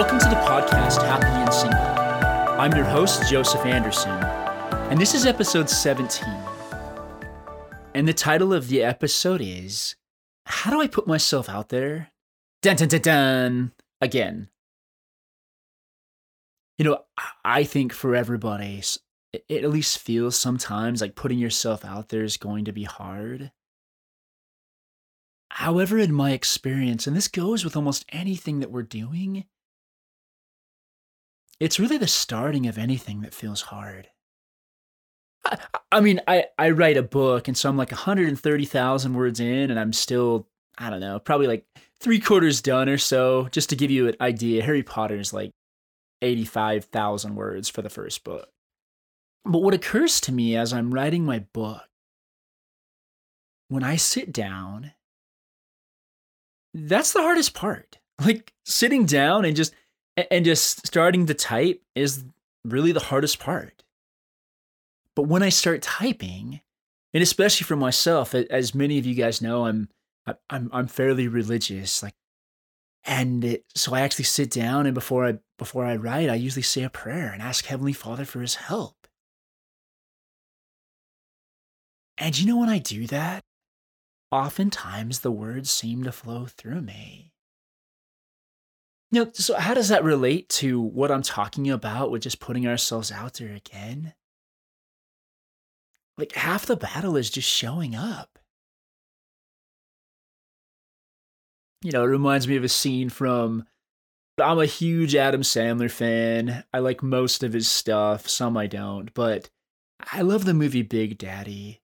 Welcome to the podcast Happy and Single. I'm your host, Joseph Anderson, and this is episode 17. And the title of the episode is How Do I Put Myself Out There? Dun dun dun dun! Again. You know, I think for everybody, it at least feels sometimes like putting yourself out there is going to be hard. However, in my experience, and this goes with almost anything that we're doing, it's really the starting of anything that feels hard. I, I mean, I, I write a book, and so I'm like 130,000 words in, and I'm still, I don't know, probably like three quarters done or so. Just to give you an idea, Harry Potter is like 85,000 words for the first book. But what occurs to me as I'm writing my book, when I sit down, that's the hardest part. Like sitting down and just and just starting to type is really the hardest part. But when I start typing, and especially for myself, as many of you guys know, I'm I'm I'm fairly religious. Like, and it, so I actually sit down and before I before I write, I usually say a prayer and ask Heavenly Father for His help. And you know when I do that, oftentimes the words seem to flow through me. You know, so how does that relate to what I'm talking about with just putting ourselves out there again? Like half the battle is just showing up. You know, it reminds me of a scene from I'm a huge Adam Sandler fan. I like most of his stuff, some I don't, but I love the movie Big Daddy.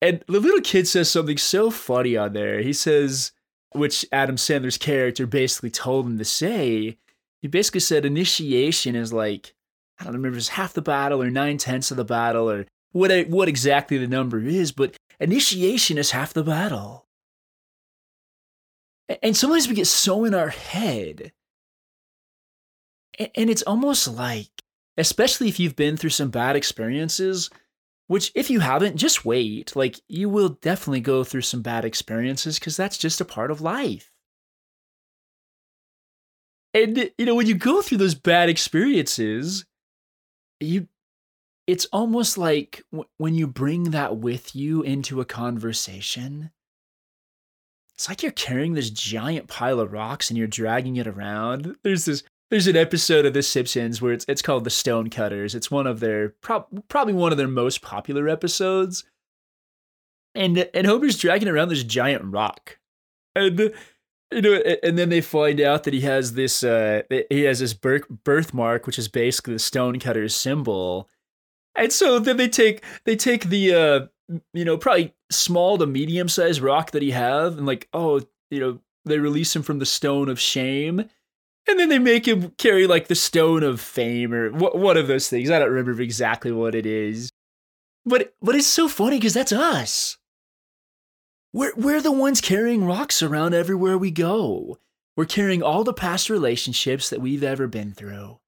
And the little kid says something so funny on there. He says, which Adam Sandler's character basically told him to say. He basically said initiation is like, I don't remember it's half the battle or nine tenths of the battle or what, what exactly the number is, but initiation is half the battle. And sometimes we get so in our head. And it's almost like, especially if you've been through some bad experiences, which, if you haven't, just wait. Like, you will definitely go through some bad experiences because that's just a part of life. And, you know, when you go through those bad experiences, you, it's almost like w- when you bring that with you into a conversation, it's like you're carrying this giant pile of rocks and you're dragging it around. There's this there's an episode of The Simpsons where it's it's called The Stonecutters. It's one of their pro- probably one of their most popular episodes. And and Homer's dragging around this giant rock, and you know, and then they find out that he has this uh he has this birth birthmark, which is basically the Stonecutter's symbol. And so then they take they take the uh you know probably small to medium sized rock that he have and like oh you know they release him from the stone of shame and then they make him carry like the stone of fame or what one of those things. I don't remember exactly what it is. But but it's so funny because that's us. We're we're the ones carrying rocks around everywhere we go. We're carrying all the past relationships that we've ever been through.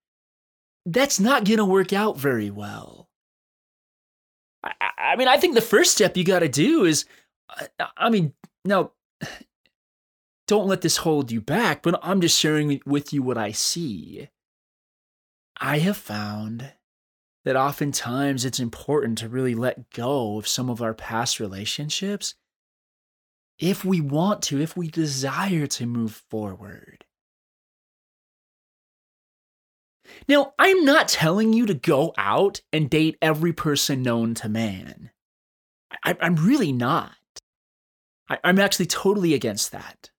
That's not gonna work out very well. I, I mean, I think the first step you got to do is, uh, I mean, now don't let this hold you back, but I'm just sharing with you what I see. I have found that oftentimes it's important to really let go of some of our past relationships if we want to, if we desire to move forward. Now, I'm not telling you to go out and date every person known to man. I, am really not. I, I'm actually totally against that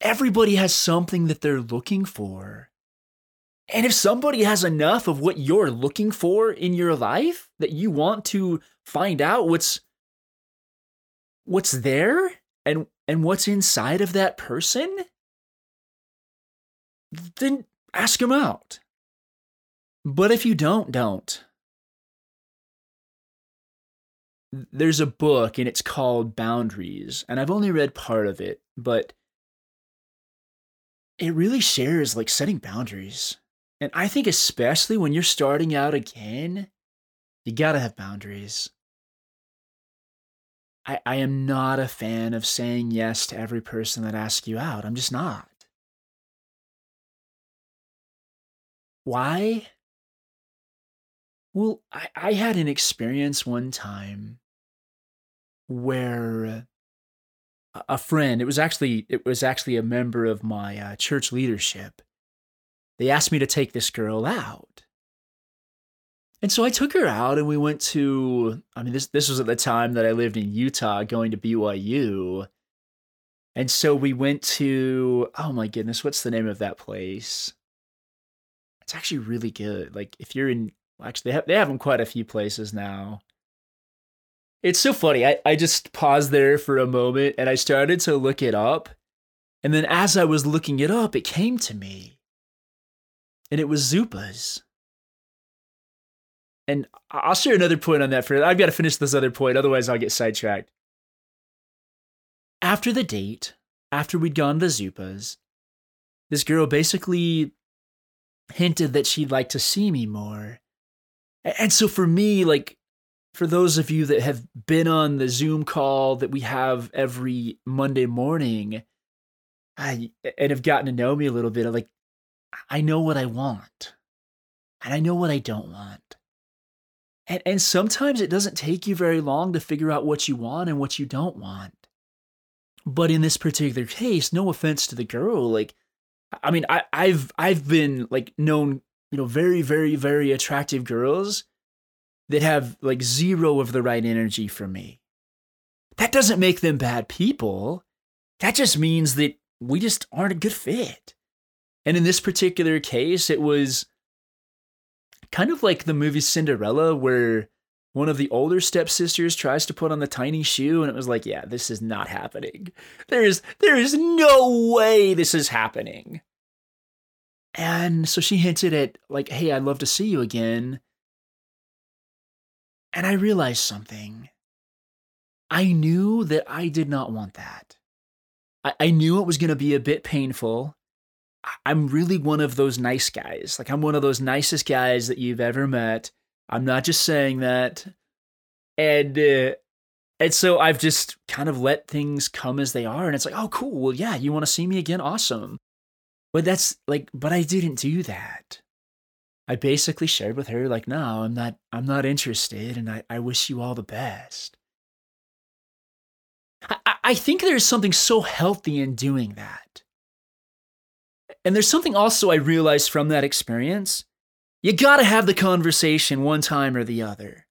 everybody has something that they're looking for. And if somebody has enough of what you're looking for in your life that you want to find out what's what's there and and what's inside of that person, then ask them out. But if you don't, don't. There's a book and it's called Boundaries, and I've only read part of it, but it really shares like setting boundaries. And I think, especially when you're starting out again, you gotta have boundaries. I, I am not a fan of saying yes to every person that asks you out. I'm just not. Why? Well, I, I had an experience one time where a friend, it was actually it was actually a member of my uh, church leadership. They asked me to take this girl out. And so I took her out and we went to I mean this this was at the time that I lived in Utah going to BYU. And so we went to oh my goodness, what's the name of that place? It's actually really good. Like if you're in actually they have, they have them quite a few places now. It's so funny. I, I just paused there for a moment and I started to look it up. And then as I was looking it up, it came to me. And it was Zupas. And I'll share another point on that for I've got to finish this other point, otherwise I'll get sidetracked. After the date, after we'd gone to Zupas, this girl basically hinted that she'd like to see me more. And so for me, like, for those of you that have been on the Zoom call that we have every Monday morning I, and have gotten to know me a little bit, like, I know what I want and I know what I don't want. And, and sometimes it doesn't take you very long to figure out what you want and what you don't want. But in this particular case, no offense to the girl, like, I mean, I, I've I've been like known, you know, very, very, very attractive girls that have like zero of the right energy for me. That doesn't make them bad people. That just means that we just aren't a good fit. And in this particular case, it was kind of like the movie Cinderella, where one of the older stepsisters tries to put on the tiny shoe, and it was like, yeah, this is not happening. There is there is no way this is happening. And so she hinted at like, hey, I'd love to see you again. And I realized something. I knew that I did not want that. I, I knew it was going to be a bit painful. I'm really one of those nice guys. Like, I'm one of those nicest guys that you've ever met. I'm not just saying that. And, uh, and so I've just kind of let things come as they are. And it's like, oh, cool. Well, yeah, you want to see me again? Awesome. But that's like, but I didn't do that. I basically shared with her, like, no, I'm not, I'm not interested, and I, I wish you all the best. I, I think there's something so healthy in doing that. And there's something also I realized from that experience. You gotta have the conversation one time or the other.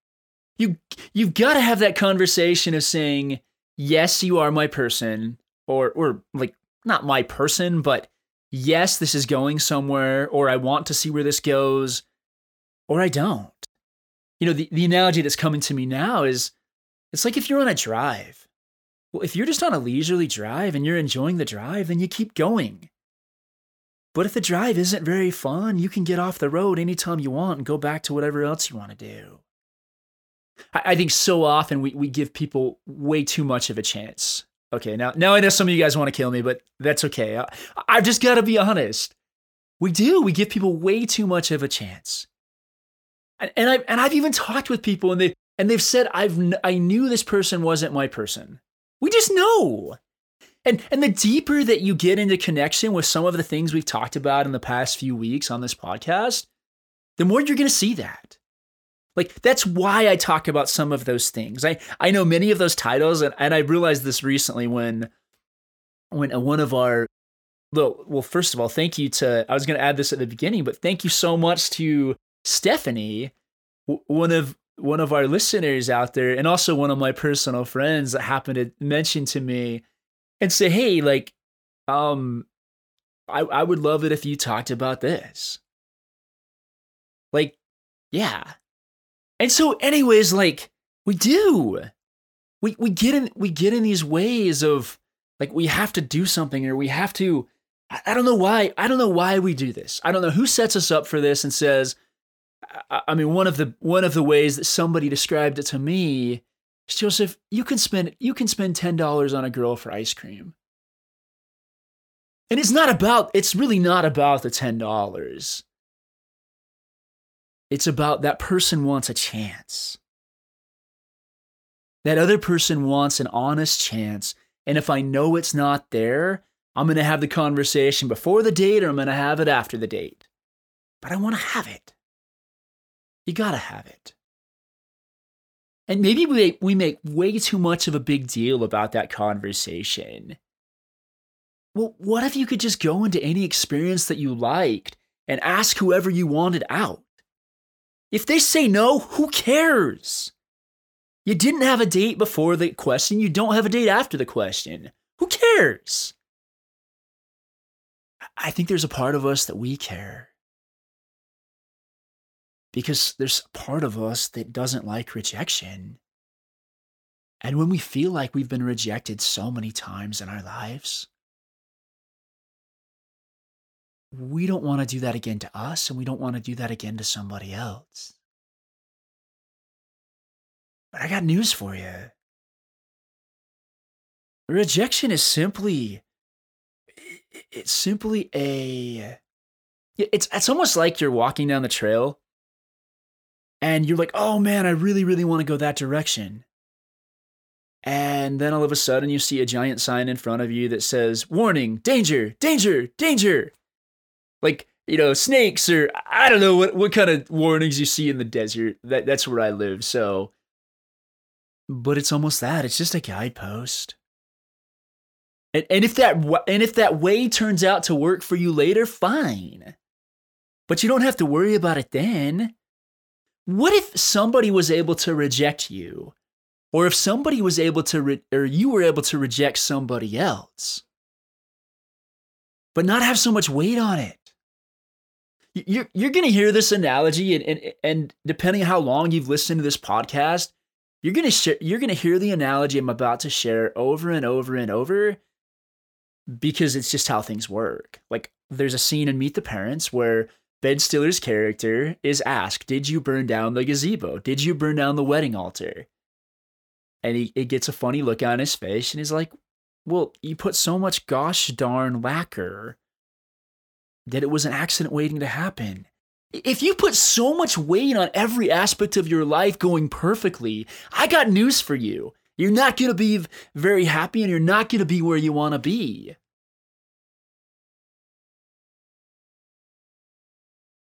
You you've gotta have that conversation of saying, yes, you are my person, or or like not my person, but yes, this is going somewhere, or I want to see where this goes, or I don't. You know, the, the analogy that's coming to me now is it's like if you're on a drive. Well, if you're just on a leisurely drive and you're enjoying the drive, then you keep going. But if the drive isn't very fun, you can get off the road anytime you want and go back to whatever else you want to do. I, I think so often we, we give people way too much of a chance Okay, now now I know some of you guys want to kill me, but that's okay. I, I've just got to be honest. We do. We give people way too much of a chance. And, and I and I've even talked with people and they and they've said I've I knew this person wasn't my person. We just know. And and the deeper that you get into connection with some of the things we've talked about in the past few weeks on this podcast, the more you're going to see that. Like that's why I talk about some of those things. I I know many of those titles, and, and I realized this recently when when one of our well, well, first of all, thank you to I was going to add this at the beginning, but thank you so much to Stephanie, one of one of our listeners out there, and also one of my personal friends that happened to mention to me and say, "Hey, like, um, I I would love it if you talked about this." Like, yeah, and so, anyways, like we do. We we get in we get in these ways of like we have to do something or we have to I, I don't know why. I don't know why we do this. I don't know who sets us up for this and says I, I mean one of the one of the ways that somebody described it to me Joseph, you can spend you can spend ten dollars on a girl for ice cream. And it's not about it's really not about the ten dollars. It's about that person wants a chance. That other person wants an honest chance. And if I know it's not there, I'm going to have the conversation before the date or I'm going to have it after the date. but I want to have it. You got to have it. And maybe we, we make way too much of a big deal about that conversation. Well, what if you could just go into any experience that you liked and ask whoever you wanted out? If they say no, who cares? You didn't have a date before the question, you don't have a date after the question. Who cares? I think there's a part of us that we care. Because there's a part of us that doesn't like rejection. And when we feel like we've been rejected so many times in our lives, we don't want to do that again to us, and we don't want to do that again to somebody else. But I got news for you. Rejection is simply it's simply a it's it's almost like you're walking down the trail and you're like, "Oh man, I really really want to go that direction." And then all of a sudden you see a giant sign in front of you that says, "Warning, danger, danger, danger." Like, you know, snakes or I don't know what what kind of warnings you see in the desert. That that's where I live. So but it's almost that. It's just a guidepost. And, and if that and if that way turns out to work for you later, fine. But you don't have to worry about it then. What if somebody was able to reject you? Or if somebody was able to re- or you were able to reject somebody else? But not have so much weight on it. You're, you're going to hear this analogy, and, and, and depending on how long you've listened to this podcast, you're going to sh- you're to hear the analogy I'm about to share over and over and over because it's just how things work. Like there's a scene in Meet the Parents where Ben Stiller's character is asked, "Did you burn down the gazebo? Did you burn down the wedding altar?" And he it gets a funny look on his face, and he's like, "Well, you put so much gosh darn lacquer that it was an accident waiting to happen." If you put so much weight on every aspect of your life going perfectly, I got news for you. You're not going to be very happy and you're not going to be where you want to be.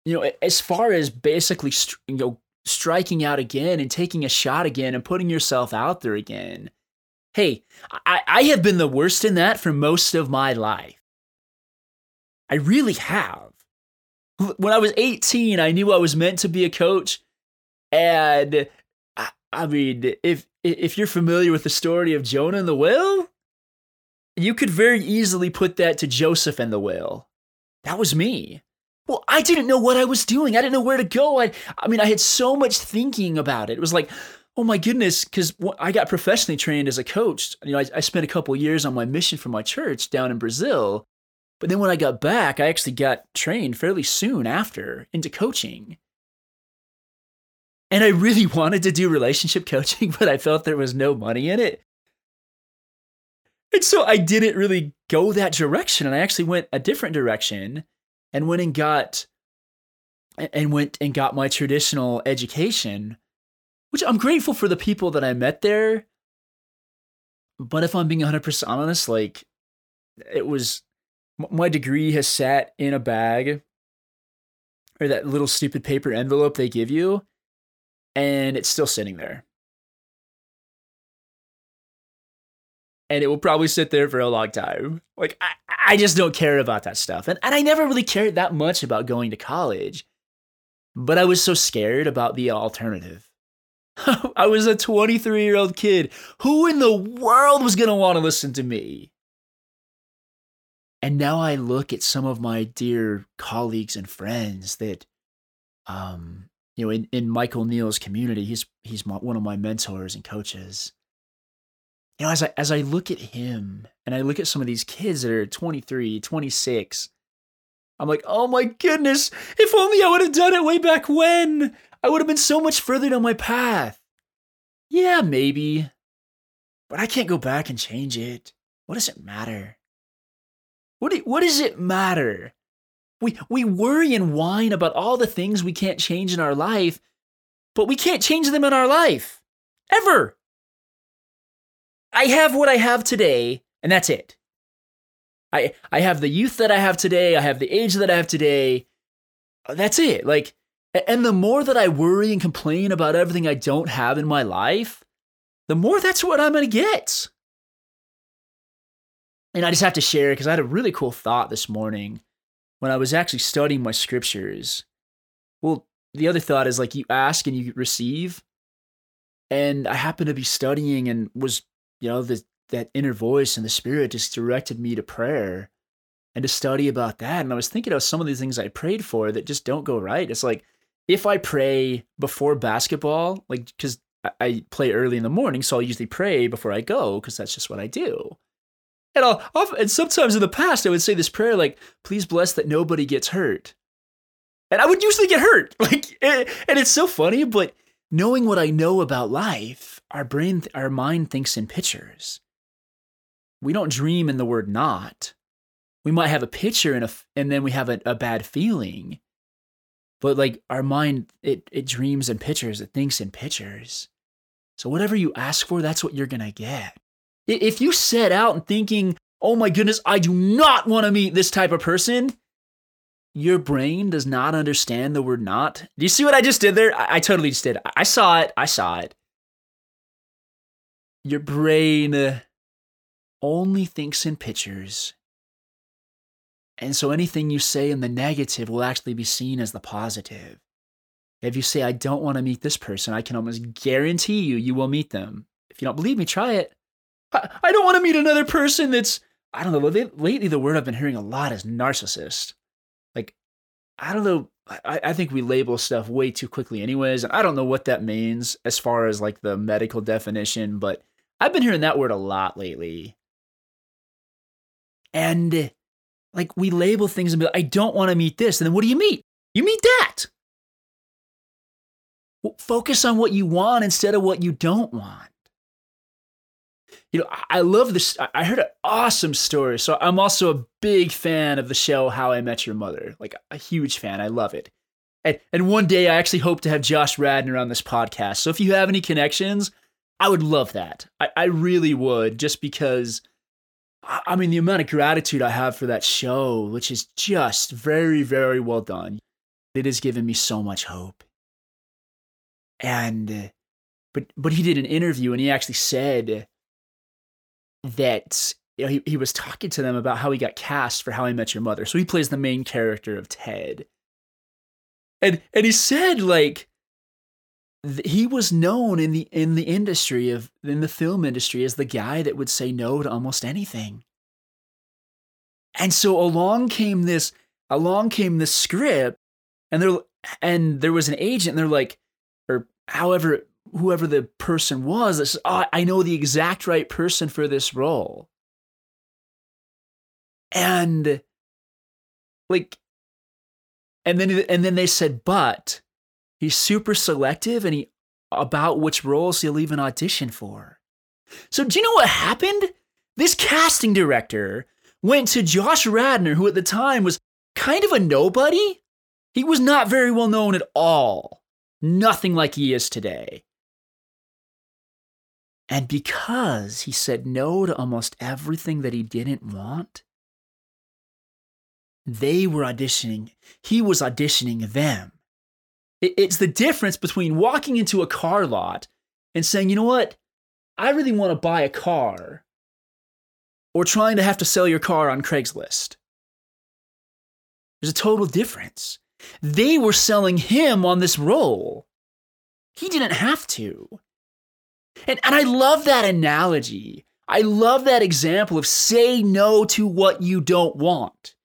You know, as far as basically you know striking out again and taking a shot again and putting yourself out there again. Hey, I, I have been the worst in that for most of my life. I really have. When I was 18, I knew I was meant to be a coach. And I, I mean, if if you're familiar with the story of Jonah and the whale, you could very easily put that to Joseph and the whale. That was me. Well, I didn't know what I was doing. I didn't know where to go. I, I mean, I had so much thinking about it. It was like, oh my goodness, because I got professionally trained as a coach. You know, I, I spent a couple years on my mission for my church down in Brazil. But then when I got back, I actually got trained fairly soon after into coaching. And I really wanted to do relationship coaching, but I felt there was no money in it. And so I didn't really go that direction. And I actually went a different direction and went and got and went and got my traditional education, which I'm grateful for the people that I met there. But if I'm being 100% honest, like it was my degree has sat in a bag or that little stupid paper envelope they give you and it's still sitting there. And it will probably sit there for a long time. Like, I, I just don't care about that stuff. And, and I never really cared that much about going to college. But I was so scared about the alternative. I was a 23 year old kid. Who in the world was going to want to listen to me? And now I look at some of my dear colleagues and friends that um, you know, in, in Michael Neill's community, he's he's my, one of my mentors and coaches. You know, as I as I look at him and I look at some of these kids that are 23, 26, I'm like, oh my goodness, if only I would have done it way back when. I would have been so much further down my path. Yeah, maybe. But I can't go back and change it. What does it matter? What, do, what does it matter? We, we worry and whine about all the things we can't change in our life, but we can't change them in our life. Ever. I have what I have today, and that's it. I, I have the youth that I have today, I have the age that I have today, uh, that's it. Like, and the more that I worry and complain about everything I don't have in my life, the more that's what I'm going to get. And I just have to share because I had a really cool thought this morning when I was actually studying my scriptures. Well, the other thought is like you ask and you receive. And I happened to be studying and was, you know, the, that inner voice and the spirit just directed me to prayer and to study about that. And I was thinking of some of the things I prayed for that just don't go right. It's like if I pray before basketball, like because I play early in the morning, so I'll usually pray before I go because that's just what I do. And I'll and sometimes in the past I would say this prayer like, "Please bless that nobody gets hurt," and I would usually get hurt. Like, and it's so funny, but knowing what I know about life, our brain, our mind thinks in pictures. We don't dream in the word "not." We might have a picture and a, and then we have a, a bad feeling. But like our mind, it it dreams in pictures. It thinks in pictures. So whatever you ask for, that's what you're gonna get. If you set out and thinking, oh my goodness, I do not want to meet this type of person, your brain does not understand the word not. Do you see what I just did there? I, I totally just did. I saw it. I saw it. Your brain uh, only thinks in pictures. And so anything you say in the negative will actually be seen as the positive. If you say, I don't want to meet this person, I can almost guarantee you, you will meet them. If you don't believe me, try it. I don't want to meet another person that's, I don't know, lately the word I've been hearing a lot is narcissist. Like, I don't know. I, I think we label stuff way too quickly, anyways. And I don't know what that means as far as like the medical definition, but I've been hearing that word a lot lately. And like we label things and be like, I don't want to meet this. And then what do you meet? You meet that. Focus on what you want instead of what you don't want you know, I love this. I heard an awesome story. So I'm also a big fan of the show How I Met Your Mother, like a huge fan. I love it. And, and one day I actually hope to have Josh Radnor on this podcast. So if you have any connections, I would love that. I, I really would, just because, I mean, the amount of gratitude I have for that show, which is just very, very well done. It has given me so much hope. And, but, but he did an interview and he actually said, that you know, he, he was talking to them about how he got cast for How I Met Your Mother. So he plays the main character of Ted. And and he said like th- he was known in the in the industry of in the film industry as the guy that would say no to almost anything. And so along came this along came this script and there and there was an agent and they're like or however whoever the person was that says, oh, I know the exact right person for this role. And like, and then and then they said, but he's super selective and he about which roles he'll even audition for. So do you know what happened? This casting director went to Josh Radnor, who at the time was kind of a nobody. He was not very well known at all. Nothing like he is today. And because he said no to almost everything that he didn't want, they were auditioning. He was auditioning them. It's the difference between walking into a car lot and saying, you know what, I really want to buy a car, or trying to have to sell your car on Craigslist. There's a total difference. They were selling him on this role. He didn't have to. And, and I love that analogy. I love that example of say no to what you don't want.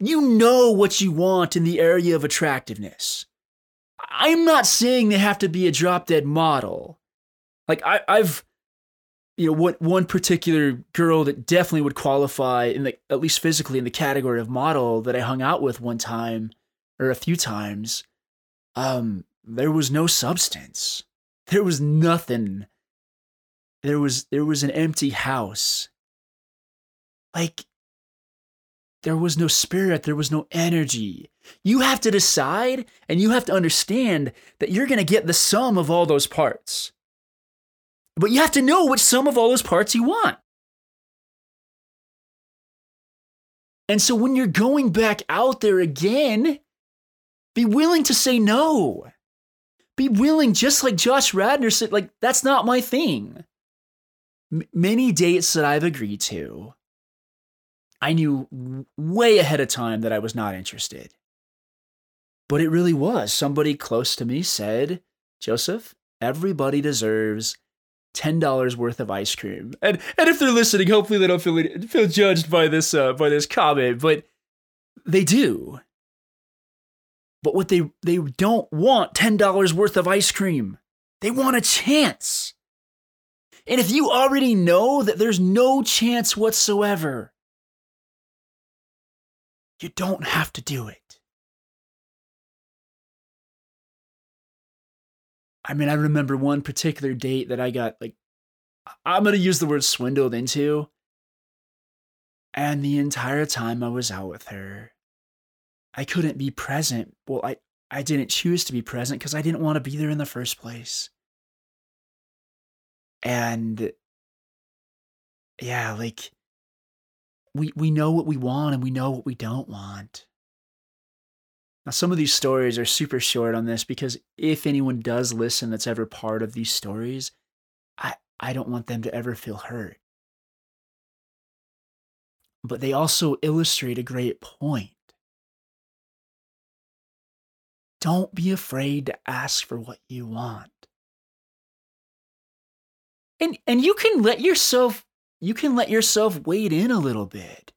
You know what you want in the area of attractiveness. I'm not saying they have to be a drop dead model. Like I, I've, you know, what one particular girl that definitely would qualify in the at least physically in the category of model that I hung out with one time or a few times. Um, there was no substance. There was nothing there was there was an empty house like there was no spirit there was no energy you have to decide and you have to understand that you're going to get the sum of all those parts but you have to know which sum of all those parts you want and so when you're going back out there again Be willing to say no. Be willing, just like Josh Radnor said, like, that's not my thing. Many dates that I've agreed to, I knew way ahead of time that I was not interested. But it really was. Somebody close to me said, Joseph, everybody deserves $10 worth of ice cream. And and if they're listening, hopefully they don't feel feel judged by this uh, by this comment, but they do. But what they they don't want $10 worth of ice cream. They want a chance. And if you already know that there's no chance whatsoever, you don't have to do it. I mean, I remember one particular date that I got like, I'm going to use the word swindled into. And the entire time I was out with her, I couldn't be present. Well, I, I didn't choose to be present because I didn't want to be there in the first place. And yeah, like we we know what we want and we know what we don't want. Now, some of these stories are super short on this because if anyone does listen that's ever part of these stories, I, I don't want them to ever feel hurt. But they also illustrate a great point. Don't be afraid to ask for what you want. And and you can let yourself you can let yourself wade in a little bit.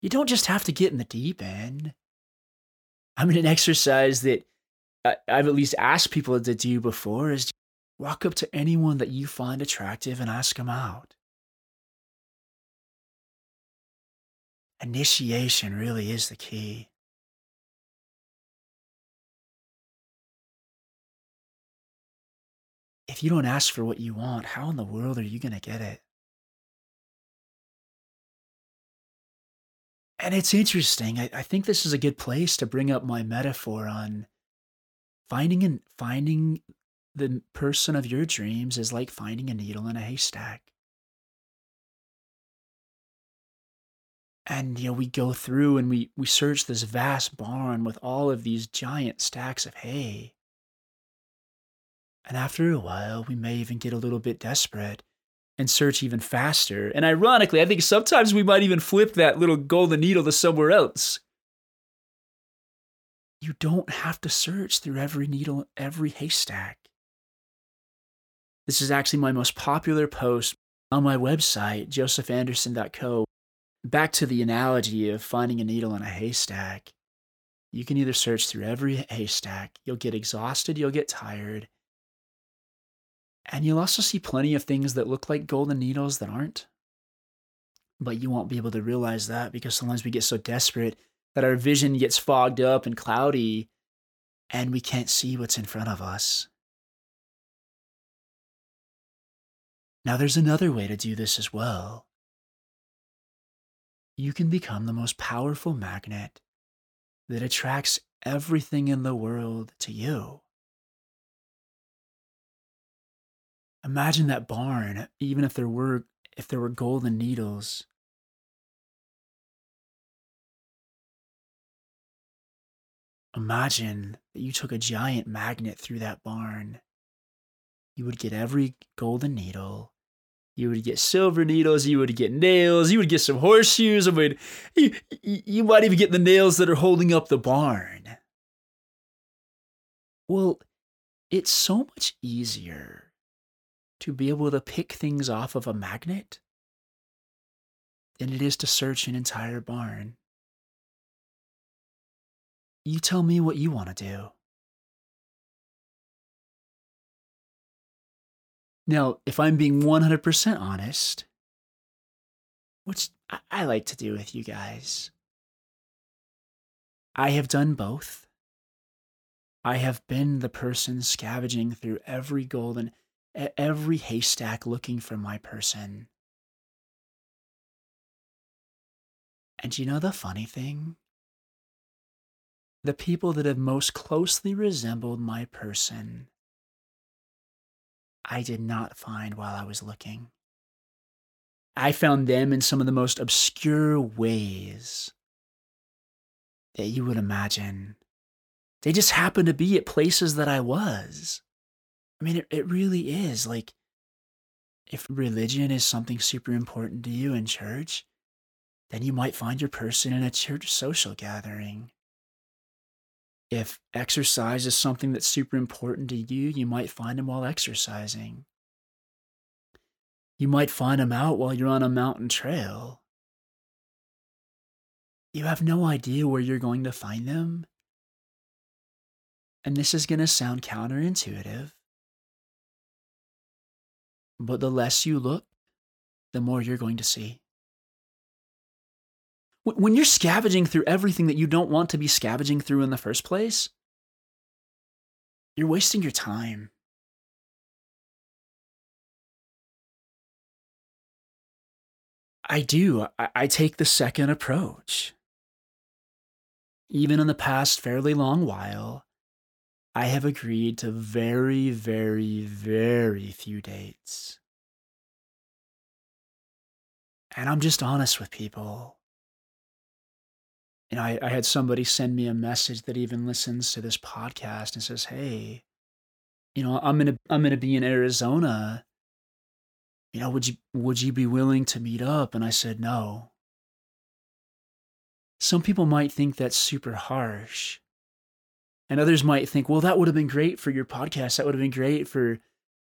You don't just have to get in the deep end. I mean, an exercise that I've at least asked people to do before is walk up to anyone that you find attractive and ask them out. Initiation really is the key. If you don't ask for what you want, how in the world are you going to get it? And it's interesting. I, I think this is a good place to bring up my metaphor on finding and finding the person of your dreams is like finding a needle in a haystack. And you know, we go through and we we search this vast barn with all of these giant stacks of hay. And after a while, we may even get a little bit desperate and search even faster. And ironically, I think sometimes we might even flip that little golden needle to somewhere else. You don't have to search through every needle, every haystack. This is actually my most popular post on my website, josephanderson.co. Back to the analogy of finding a needle in a haystack. You can either search through every haystack, you'll get exhausted, you'll get tired, and you'll also see plenty of things that look like golden needles that aren't. But you won't be able to realize that because sometimes we get so desperate that our vision gets fogged up and cloudy and we can't see what's in front of us. Now, there's another way to do this as well. You can become the most powerful magnet that attracts everything in the world to you. Imagine that barn, even if there were if there were golden needles. Imagine that you took a giant magnet through that barn. You would get every golden needle. You would get silver needles. You would get nails. You would get some horseshoes. I mean, you, you might even get the nails that are holding up the barn. Well, it's so much easier to be able to pick things off of a magnet than it is to search an entire barn. You tell me what you want to do. Now, if I'm being 100% honest, which I like to do with you guys, I have done both. I have been the person scavenging through every golden at every haystack looking for my person. And you know the funny thing? The people that have most closely resembled my person, I did not find while I was looking. I found them in some of the most obscure ways that you would imagine. They just happened to be at places that I was. I mean, it, it really is. Like, if religion is something super important to you in church, then you might find your person in a church social gathering. If exercise is something that's super important to you, you might find them while exercising. You might find them out while you're on a mountain trail. You have no idea where you're going to find them. And this is going to sound counterintuitive. But the less you look, the more you're going to see. When you're scavenging through everything that you don't want to be scavenging through in the first place, you're wasting your time. I do. I, take the second approach. Even in the past fairly long while, I have agreed to very, very, very few dates. And I'm just honest with people you know, I, I had somebody send me a message that even listens to this podcast and says, "Hey, you know, I'm gonna I'm gonna be in Arizona. You know, would you would you be willing to meet up?" And I said, "No." Some people might think that's super harsh. And others might think, well, that would have been great for your podcast. That would have been great for,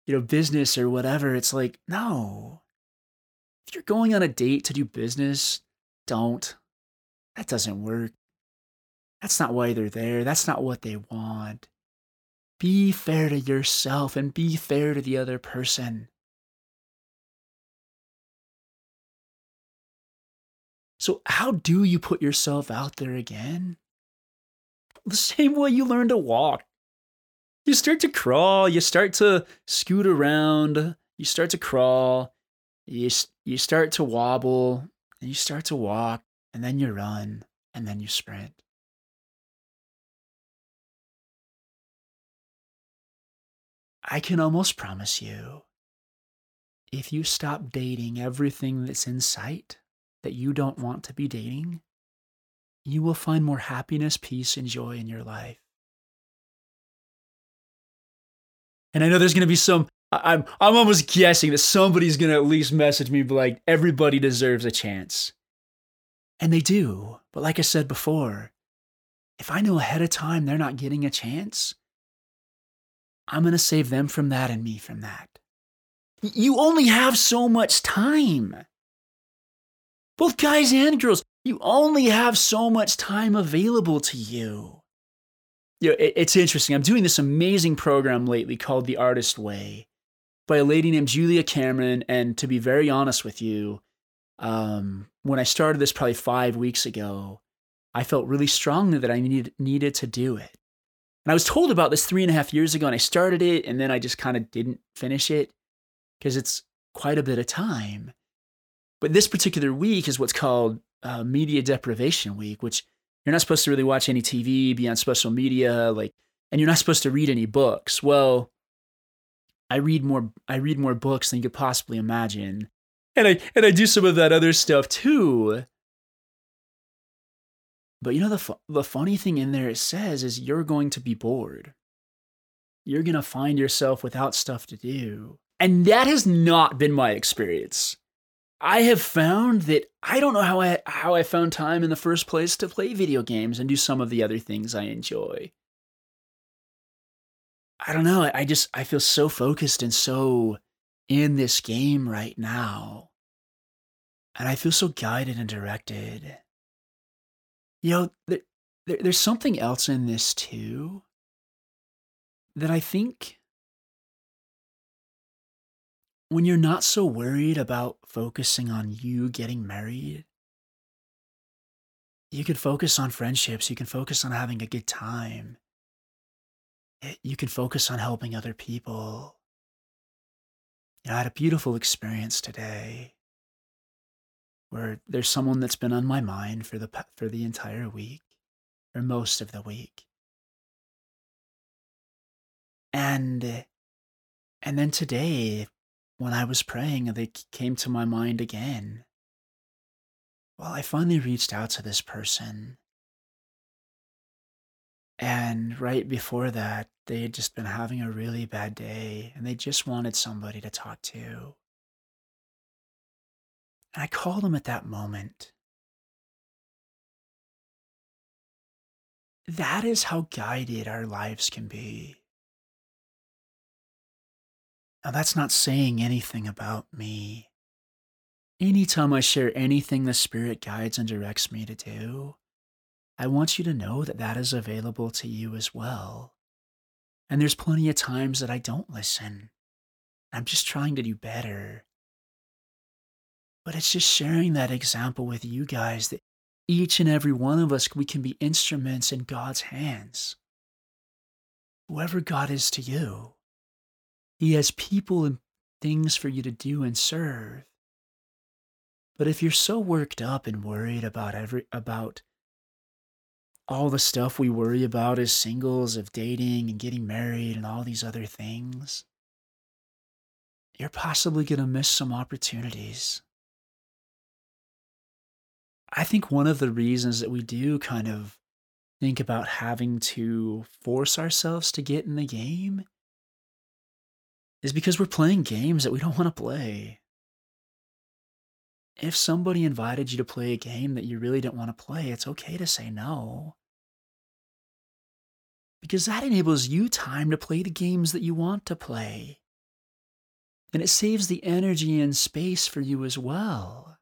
you know, business or whatever. It's like, no. If you're going on a date to do business, don't. That doesn't work. That's not why they're there. That's not what they want. Be fair to yourself and be fair to the other person. So, how do you put yourself out there again? The same way you learn to walk. You start to crawl, you start to scoot around, you start to crawl, you, you start to wobble, and you start to walk and then you run, and then you sprint. I can almost promise you if you stop dating everything that's in sight that you don't want to be dating, you will find more happiness, peace, and joy in your life. And I know there's going to be some I'm I'm almost guessing that somebody's going to at least message me but like everybody deserves a chance. And they do. But like I said before, if I know ahead of time they're not getting a chance, I'm going to save them from that and me from that. You only have so much time. Both guys and girls, you only have so much time available to you. You know, it's interesting. I'm doing this amazing program lately called The Artist Way by a lady named Julia Cameron. And to be very honest with you, um, when I started this probably five weeks ago, I felt really strongly that I needed needed to do it. And I was told about this three and a half years ago, and I started it, and then I just kind of didn't finish it because it's quite a bit of time. But this particular week is what's called uh, Media Deprivation Week, which you're not supposed to really watch any TV, be on social media, like, and you're not supposed to read any books. Well, I read more. I read more books than you could possibly imagine and I and I do some of that other stuff too. But you know the fu- the funny thing in there it says is you're going to be bored. You're going to find yourself without stuff to do. And that has not been my experience. I have found that I don't know how I how I found time in the first place to play video games and do some of the other things I enjoy. I don't know, I just I feel so focused and so in this game right now. And I feel so guided and directed. You know, there, there, there's something else in this too that I think when you're not so worried about focusing on you getting married, you can focus on friendships, you can focus on having a good time, eh, you can focus on helping other people. You know, I had a beautiful experience today where there's someone that's been on my mind for the for the entire week or most of the week. And and then today when I was praying they came to my mind again. Well, I finally reached out to this person. And right before that, they had just been having a really bad day and they just wanted somebody to talk to. And I called them at that moment. That is how guided our lives can be. Now, that's not saying anything about me. Anytime I share anything the Spirit guides and directs me to do, I want you to know that that is available to you as well. And there's plenty of times that I don't listen. I'm just trying to do better. But it's just sharing that example with you guys that each and every one of us, we can be instruments in God's hands. Whoever God is to you, He has people and things for you to do and serve. But if you're so worked up and worried about every about all the stuff we worry about as singles of dating and getting married and all these other things, you're possibly going to miss some opportunities. I think one of the reasons that we do kind of think about having to force ourselves to get in the game is because we're playing games that we don't want to play if somebody invited you to play a game that you really didn't want to play, it's okay to say no. Because that enables you time to play the games that you want to play. And it saves the energy and space for you as well.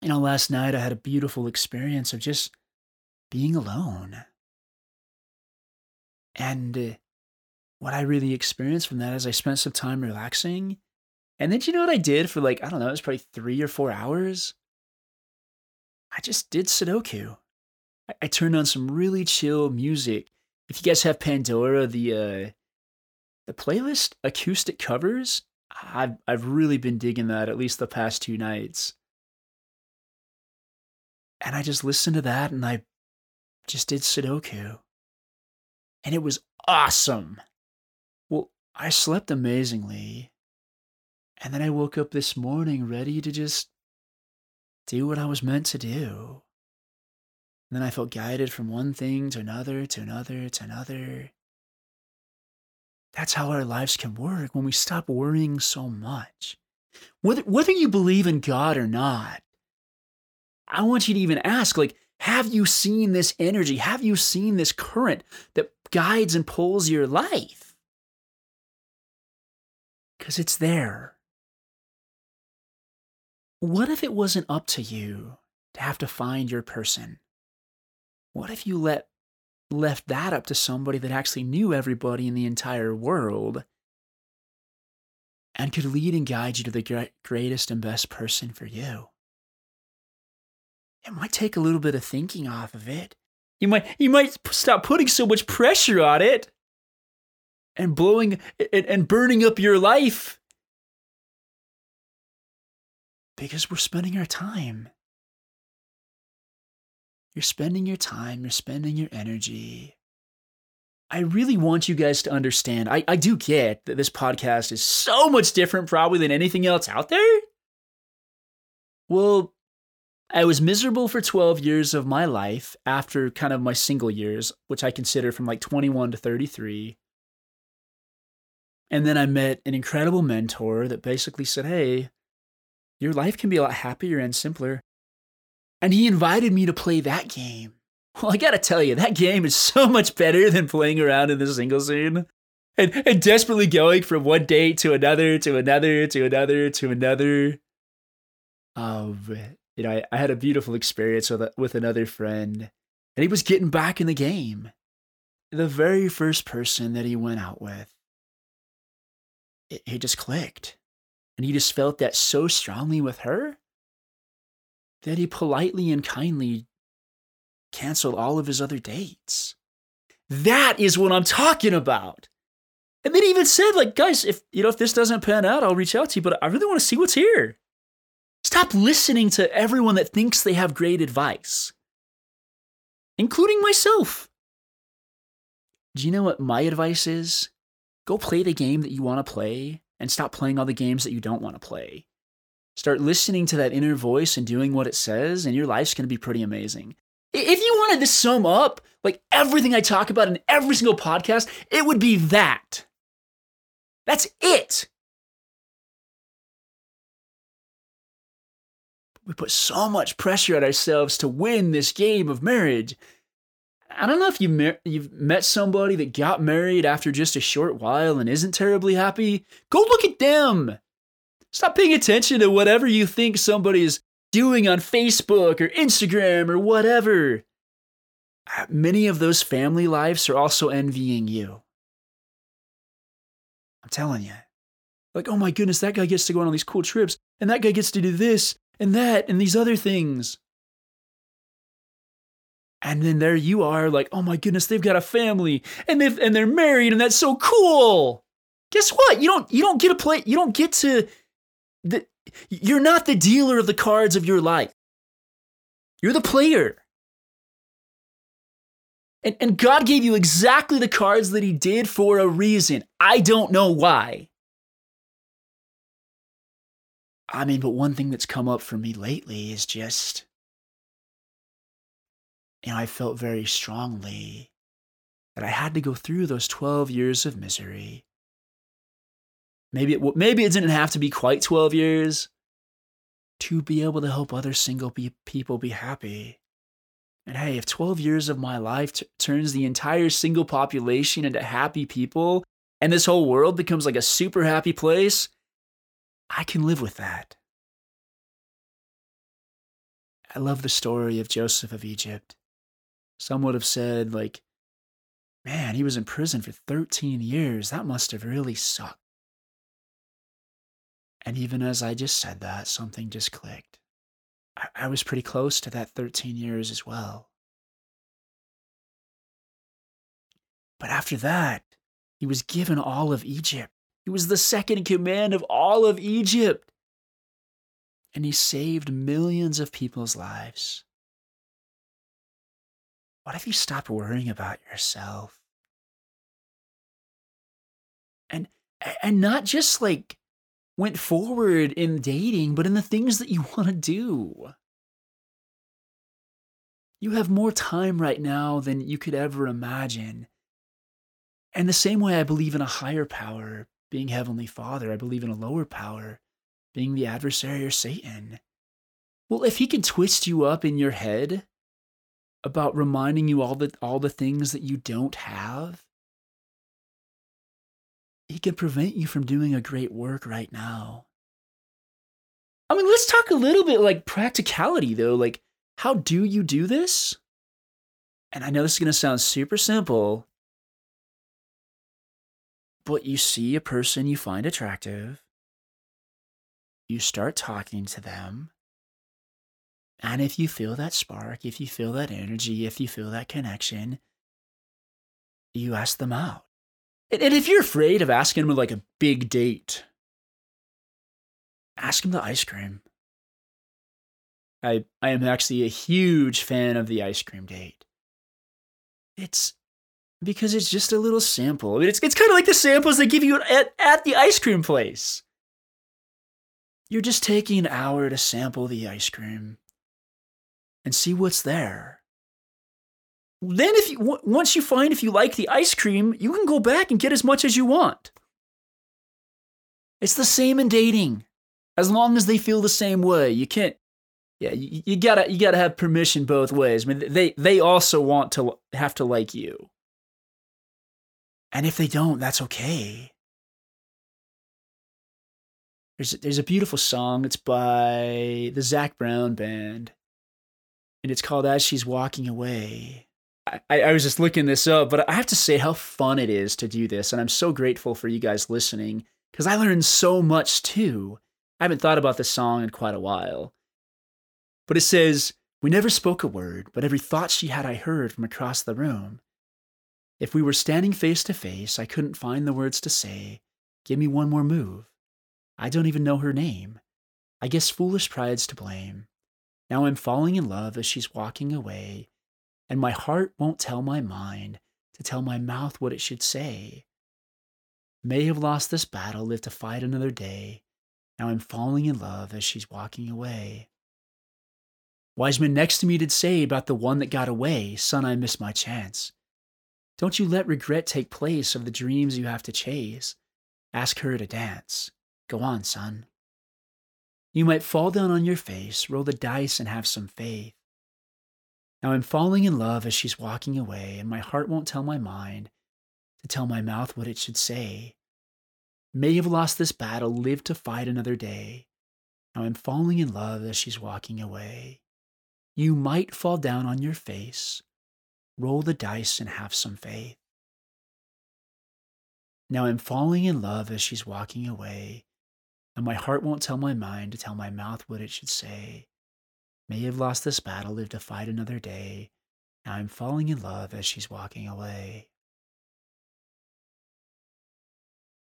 You know, last night I had a beautiful experience of just being alone. And what I really experienced from that is I spent some time relaxing and then you know what I did for like, I don't know, it was probably three or four hours? I just did Sudoku. I, I turned on some really chill music. If you guys have Pandora, the uh the playlist acoustic covers, I've I've really been digging that at least the past two nights. And I just listened to that and I just did Sudoku. And it was awesome. I slept amazingly. And then I woke up this morning ready to just do what I was meant to do. And then I felt guided from one thing to another, to another, to another. That's how our lives can work when we stop worrying so much. Whether, whether you believe in God or not, I want you to even ask, like, have you seen this energy? Have you seen this current that guides and pulls your life? Because it's there. What if it wasn't up to you to have to find your person? What if you let left that up to somebody that actually knew everybody in the entire world and could lead and guide you to the greatest and best person for you? It might take a little bit of thinking off of it. You might you might stop putting so much pressure on it and blowing and, and burning up your life because we're spending our time. You're spending your time, you're spending your energy. I really want you guys to understand. I, I do get that this podcast is so much different, probably, than anything else out there. Well, I was miserable for 12 years of my life after kind of my single years, which I consider from like 21 to 33. And then I met an incredible mentor that basically said, Hey, your life can be a lot happier and simpler. And he invited me to play that game. Well, I gotta tell you, that game is so much better than playing around in the single scene. And, and desperately going from one date to another, to another, to another, to another. Um, you know, I, I had a beautiful experience with, with another friend, and he was getting back in the game. The very first person that he went out with, it, it just clicked. And he just felt that so strongly with her that he politely and kindly canceled all of his other dates. That is what I'm talking about. And then he even said, like, guys, if you know, if this doesn't pan out, I'll reach out to you, but I really want to see what's here. Stop listening to everyone that thinks they have great advice, including myself. Do you know what my advice is? Go play the game that you want to play and stop playing all the games that you don't want to play. Start listening to that inner voice and doing what it says, and your life's going to be pretty amazing. If you wanted to sum up like everything I talk about in every single podcast, it would be that. That's it. We put so much pressure on ourselves to win this game of marriage. I don't know if you mer- you've met somebody that got married after just a short while and isn't terribly happy. Go look at them. Stop paying attention to whatever you think somebody is doing on Facebook or Instagram or whatever. Uh, many of those family lives are also envying you. I'm telling you. Like, oh my goodness, that guy gets to go on all these cool trips, and that guy gets to do this, and that and these other things. And then there you are, like, oh my goodness, they've got a family and they've and they're married, and that's so cool. Guess what? You don't you don't get to play, you don't get to the you're not the dealer of the cards of your life. You're the player. And, and God gave you exactly the cards that He did for a reason. I don't know why. I mean, but one thing that's come up for me lately is just, know, I felt very strongly that I had to go through those 12 years of misery. Maybe it, maybe it didn't have to be quite 12 years to be able to help other single be- people be happy. And hey, if 12 years of my life t- turns the entire single population into happy people and this whole world becomes like a super happy place, I can live with that. I love the story of Joseph of Egypt. Some would have said, like, man, he was in prison for 13 years. That must have really sucked. And even as I just said that, something just clicked. I, I was pretty close to that 13 years as well. But after that, he was given all of Egypt. He was the second in command of all of Egypt. And he saved millions of people's lives. What if you stopped worrying about yourself? And and not just like went forward in dating, but in the things that you want to do. You have more time right now than you could ever imagine. And the same way I believe in a higher power, being Heavenly Father, I believe in a lower power, being the adversary or Satan. Well, if he can twist you up in your head about reminding you all the all the things that you don't have, he can prevent you from doing a great work right now. I mean, let's talk a little bit like practicality though. Like, how do you do this? And I know this is going to sound super simple, but you see a person you find attractive, you start talking to them, and if you feel that spark, if you feel that energy, if you feel that connection, you ask them out. And, if you're afraid of asking them like a big date, ask them the ice cream. I I am actually a huge fan of the ice cream date. It's because it's just a little sample. I mean, it's it's kind of like the samples they give you at, at the ice cream place. You're just taking an hour to sample the ice cream and see what's there. Then, if you once you find if you like the ice cream, you can go back and get as much as you want. It's the same in dating, as long as they feel the same way. You can't. Yeah, you, you gotta you gotta have permission both ways. I mean, they they also want to have to like you. And if they don't, that's okay. There's, there's a beautiful song. It's by the Zac Brown Band. And it's called As She's Walking Away. I, I was just looking this up, but I have to say how fun it is to do this. And I'm so grateful for you guys listening because I learned so much too. I haven't thought about this song in quite a while. But it says, We never spoke a word, but every thought she had I heard from across the room. If we were standing face to face, I couldn't find the words to say, Give me one more move. I don't even know her name. I guess foolish pride's to blame. Now I'm falling in love as she's walking away, and my heart won't tell my mind to tell my mouth what it should say. May have lost this battle, live to fight another day. Now I'm falling in love as she's walking away. Wise men next to me did say about the one that got away, Son, I missed my chance. Don't you let regret take place of the dreams you have to chase. Ask her to dance. Go on, son. You might fall down on your face, roll the dice, and have some faith. Now I'm falling in love as she's walking away, and my heart won't tell my mind to tell my mouth what it should say. May have lost this battle, live to fight another day. Now I'm falling in love as she's walking away. You might fall down on your face, roll the dice, and have some faith. Now I'm falling in love as she's walking away, and my heart won't tell my mind to tell my mouth what it should say. May have lost this battle, live to fight another day. Now I'm falling in love as she's walking away.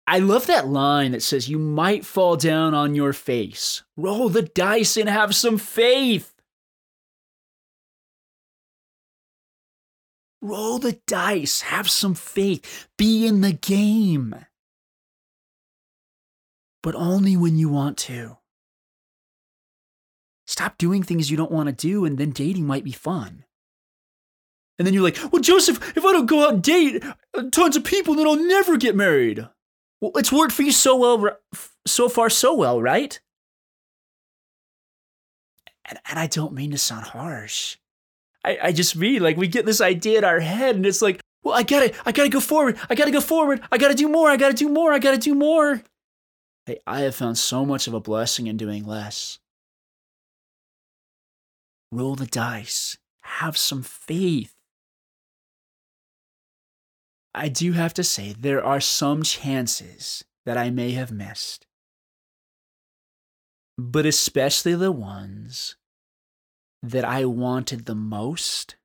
I love that line that says, You might fall down on your face. Roll the dice and have some faith. Roll the dice, have some faith, be in the game. But only when you want to. Stop doing things you don't want to do, and then dating might be fun. And then you're like, well, Joseph, if I don't go out and date uh, tons of people, then I'll never get married. Well, it's worked for you so well, so far, so well, right? And, and I don't mean to sound harsh. I, I just mean like we get this idea in our head, and it's like, well, I gotta, I gotta go forward. I gotta go forward. I gotta do more. I gotta do more. I gotta do more. Hey, I have found so much of a blessing in doing less. Roll the dice. Have some faith. I do have to say, there are some chances that I may have missed. But especially the ones that I wanted the most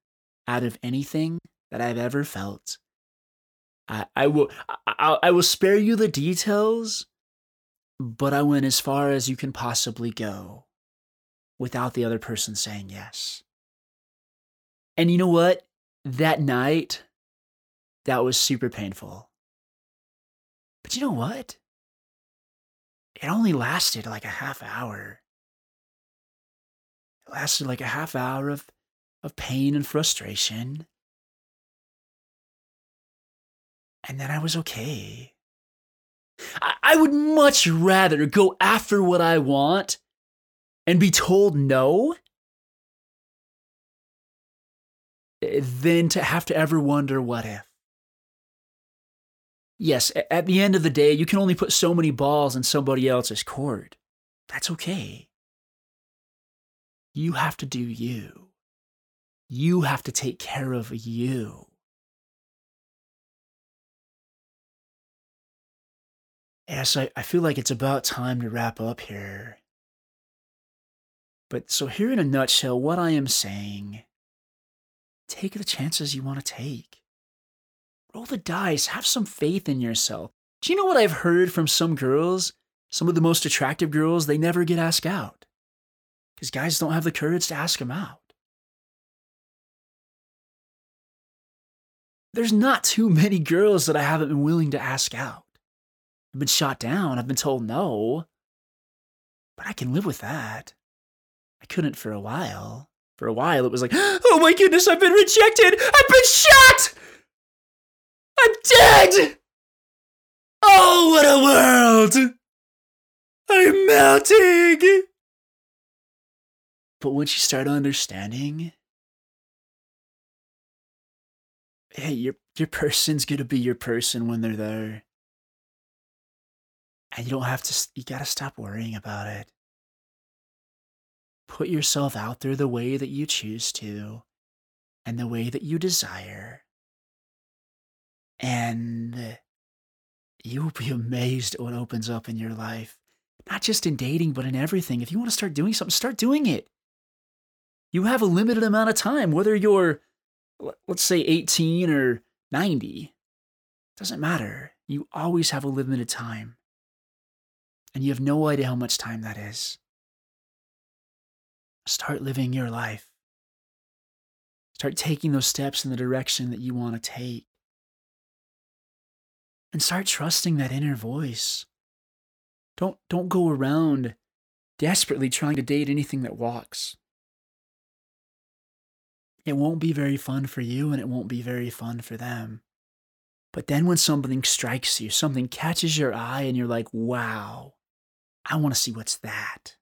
out of anything that I've ever felt. I, I will I, I will spare you the details, but I went as far as you can possibly go without the other person saying yes. And you know what? That night, that was super painful. But you know what? It only lasted like a half hour. It lasted like a half hour of, of pain and frustration. And then I was okay. I, I would much rather go after what I want and be told no eh, than to have to ever wonder what if yes, at the end of the day, you can only put so many balls in somebody else's court. That's okay. You have to do you. You have to take care of you. Yes, I, I feel like it's about time to wrap up here. But so, here in a nutshell, what I am saying take the chances you want to take. Roll the dice. Have some faith in yourself. Do you know what I've heard from some girls? Some of the most attractive girls, they never get asked out. Because guys don't have the courage to ask them out. There's not too many girls that I haven't been willing to ask out. I've been shot down, I've been told no. But I can live with that. I couldn't for a while. For a while, it was like, oh my goodness, I've been rejected! I've been shot! I'm dead! Oh, what a world! I'm melting! But once you start understanding, hey, your, your person's gonna be your person when they're there. And you don't have to, you gotta stop worrying about it. Put yourself out there the way that you choose to and the way that you desire. And you will be amazed at what opens up in your life. Not just in dating, but in everything. If you want to start doing something, start doing it. You have a limited amount of time, whether you're, let's say, 18 or 90. Doesn't matter. You always have a limited time. And you have no idea how much time that is. Start living your life. Start taking those steps in the direction that you want to take and start trusting that inner voice. Don't don't go around desperately trying to date anything that walks. it won't be very fun for you and it won't be very fun for them. But then when something strikes you, something catches your eye, and you're like, wow, I want to see what's that.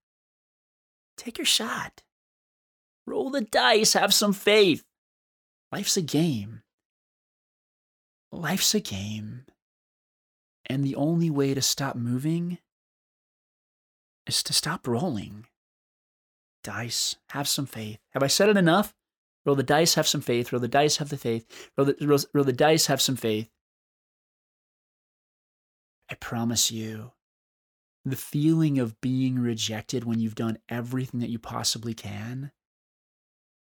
Take your shot. Roll the dice, have some faith. Life's a game. Life's a game. And the only way to stop moving is to stop rolling. Dice, have some faith. Have I said it enough? Roll the dice, have some faith. Roll the dice, have the faith. Roll the, roll, roll the dice, have some faith. I promise you, the feeling of being rejected when you've done everything that you possibly can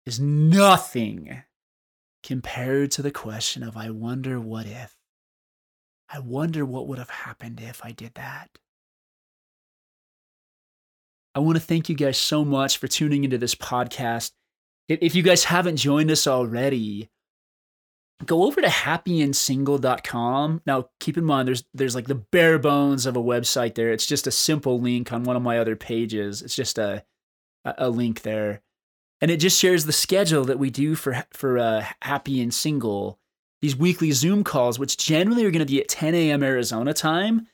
is nothing compared to the question of, I wonder what if. I wonder what would have happened if I did that. I want to thank you guys so much for tuning into this podcast. If you guys haven't joined us already, go over to happyandsingle.com. Now, keep in mind there's there's like the bare bones of a website there. It's just a simple link on one of my other pages. It's just a a link there. And it just shares the schedule that we do for for uh, Happy and Single. These weekly Zoom calls, which generally are going to be at 10 a.m. Arizona time.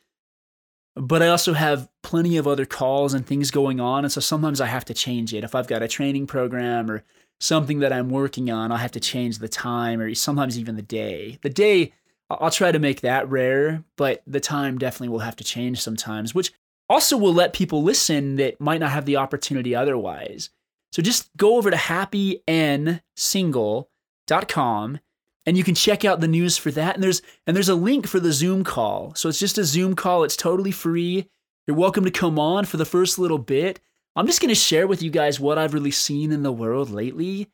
But I also have plenty of other calls and things going on. And so sometimes I have to change it. If I've got a training program or something that I'm working on, I'll have to change the time or sometimes even the day. The day, I'll try to make that rare, but the time definitely will have to change sometimes, which also will let people listen that might not have the opportunity otherwise. So just go over to happyandsingle.com and you can check out the news for that. And there's and there's a link for the Zoom call. So it's just a Zoom call. It's totally free. You're welcome to come on for the first little bit. I'm just going to share with you guys what I've really seen in the world lately.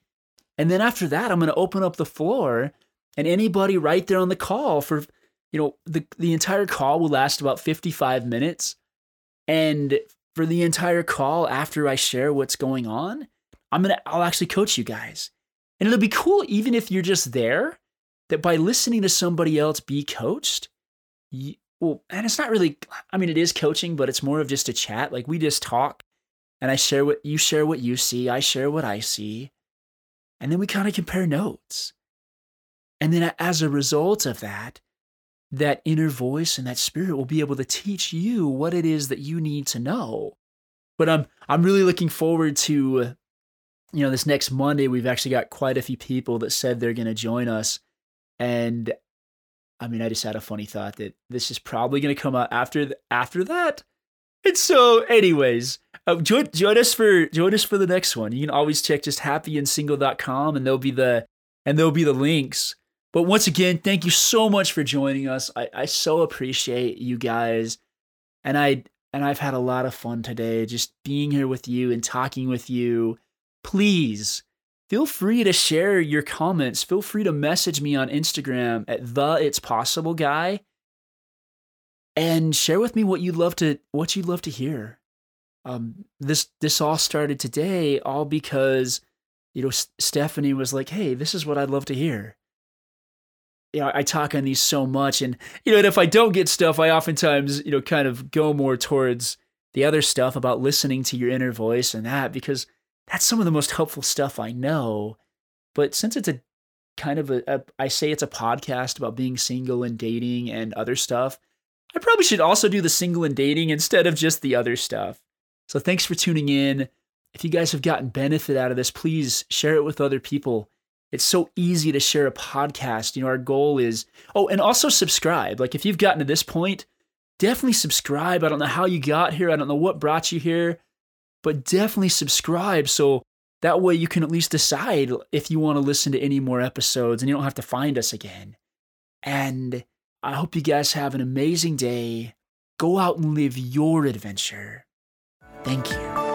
And then after that, I'm going to open up the floor and anybody right there on the call for you know, the the entire call will last about 55 minutes. And for the entire call after I share what's going on, I'm going to I'll actually coach you guys. And it'll be cool even if you're just there that by listening to somebody else be coached, you, well, and it's not really, I mean, it is coaching, but it's more of just a chat. Like we just talk and I share what you share what you see, I share what I see. And then we kind of compare notes. And then as a result of that, that inner voice and that spirit will be able to teach you what it is that you need to know. But I'm I'm really looking forward to you know this next Monday we've actually got quite a few people that said they're going to join us and I mean, I just had a funny thought that this is probably going to come out after th- after that. And so, anyways, uh, join, join us for join us for the next one. You can always check just happyandsingle.com and there'll be the and there'll be the links. But once again, thank you so much for joining us. I, I so appreciate you guys. And I and I've had a lot of fun today just being here with you and talking with you. Please feel free to share your comments. Feel free to message me on Instagram at the it's possible guy and share with me what you'd love to what you'd love to hear. Um, this this all started today all because you know Stephanie was like, "Hey, this is what I'd love to hear." You know, I talk on these so much, and you know, and if I don't get stuff, I oftentimes you know kind of go more towards the other stuff about listening to your inner voice and that because that's some of the most helpful stuff I know. But since it's a kind of a, a I say it's a podcast about being single and dating and other stuff, I probably should also do the single and dating instead of just the other stuff. So thanks for tuning in. If you guys have gotten benefit out of this, please share it with other people. It's so easy to share a podcast. You know, our goal is, oh, and also subscribe. Like if you've gotten to this point, definitely subscribe. I don't know how you got here. I don't know what brought you here but definitely subscribe so that way you can at least decide if you want to listen to any more episodes and you don't have to find us again. And I hope you guys have an amazing day. Go out and live your adventure. Thank you.